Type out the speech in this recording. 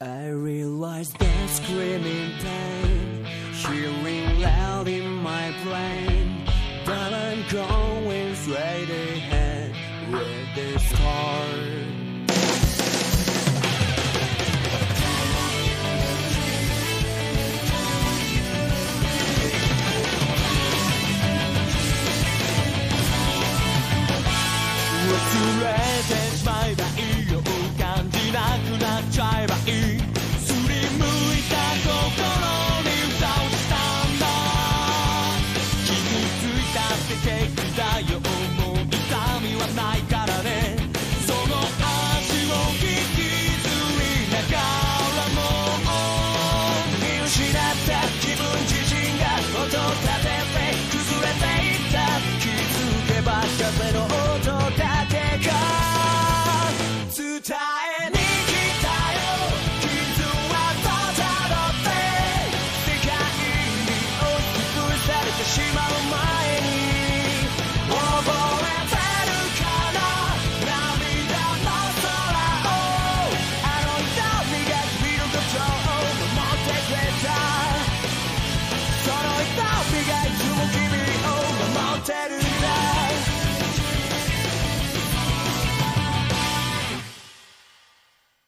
I realize that screaming pain, hearing loud in my brain, that I'm going straight ahead with this car. Resurrected だけの音